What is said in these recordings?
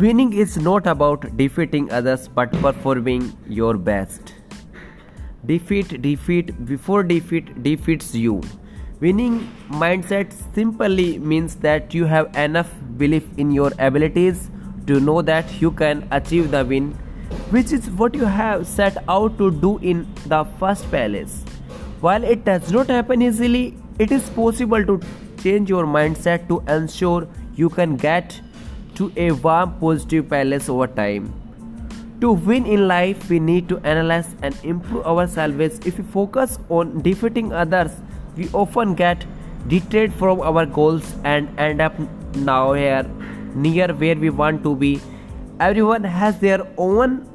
Winning is not about defeating others but performing your best. Defeat, defeat, before defeat defeats you. Winning mindset simply means that you have enough belief in your abilities to know that you can achieve the win, which is what you have set out to do in the first place. While it does not happen easily, it is possible to change your mindset to ensure you can get to a warm positive palace over time. To win in life, we need to analyze and improve ourselves. If we focus on defeating others, we often get deterred from our goals and end up now here near where we want to be. Everyone has their own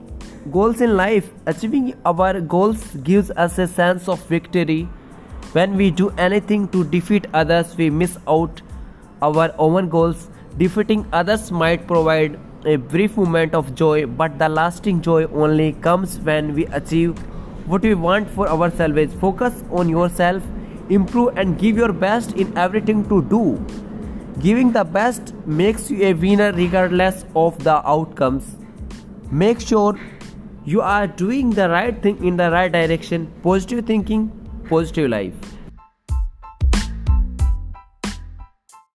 goals in life. Achieving our goals gives us a sense of victory. When we do anything to defeat others, we miss out our own goals. Defeating others might provide a brief moment of joy, but the lasting joy only comes when we achieve what we want for ourselves. Focus on yourself, improve, and give your best in everything to do. Giving the best makes you a winner regardless of the outcomes. Make sure you are doing the right thing in the right direction. Positive thinking, positive life.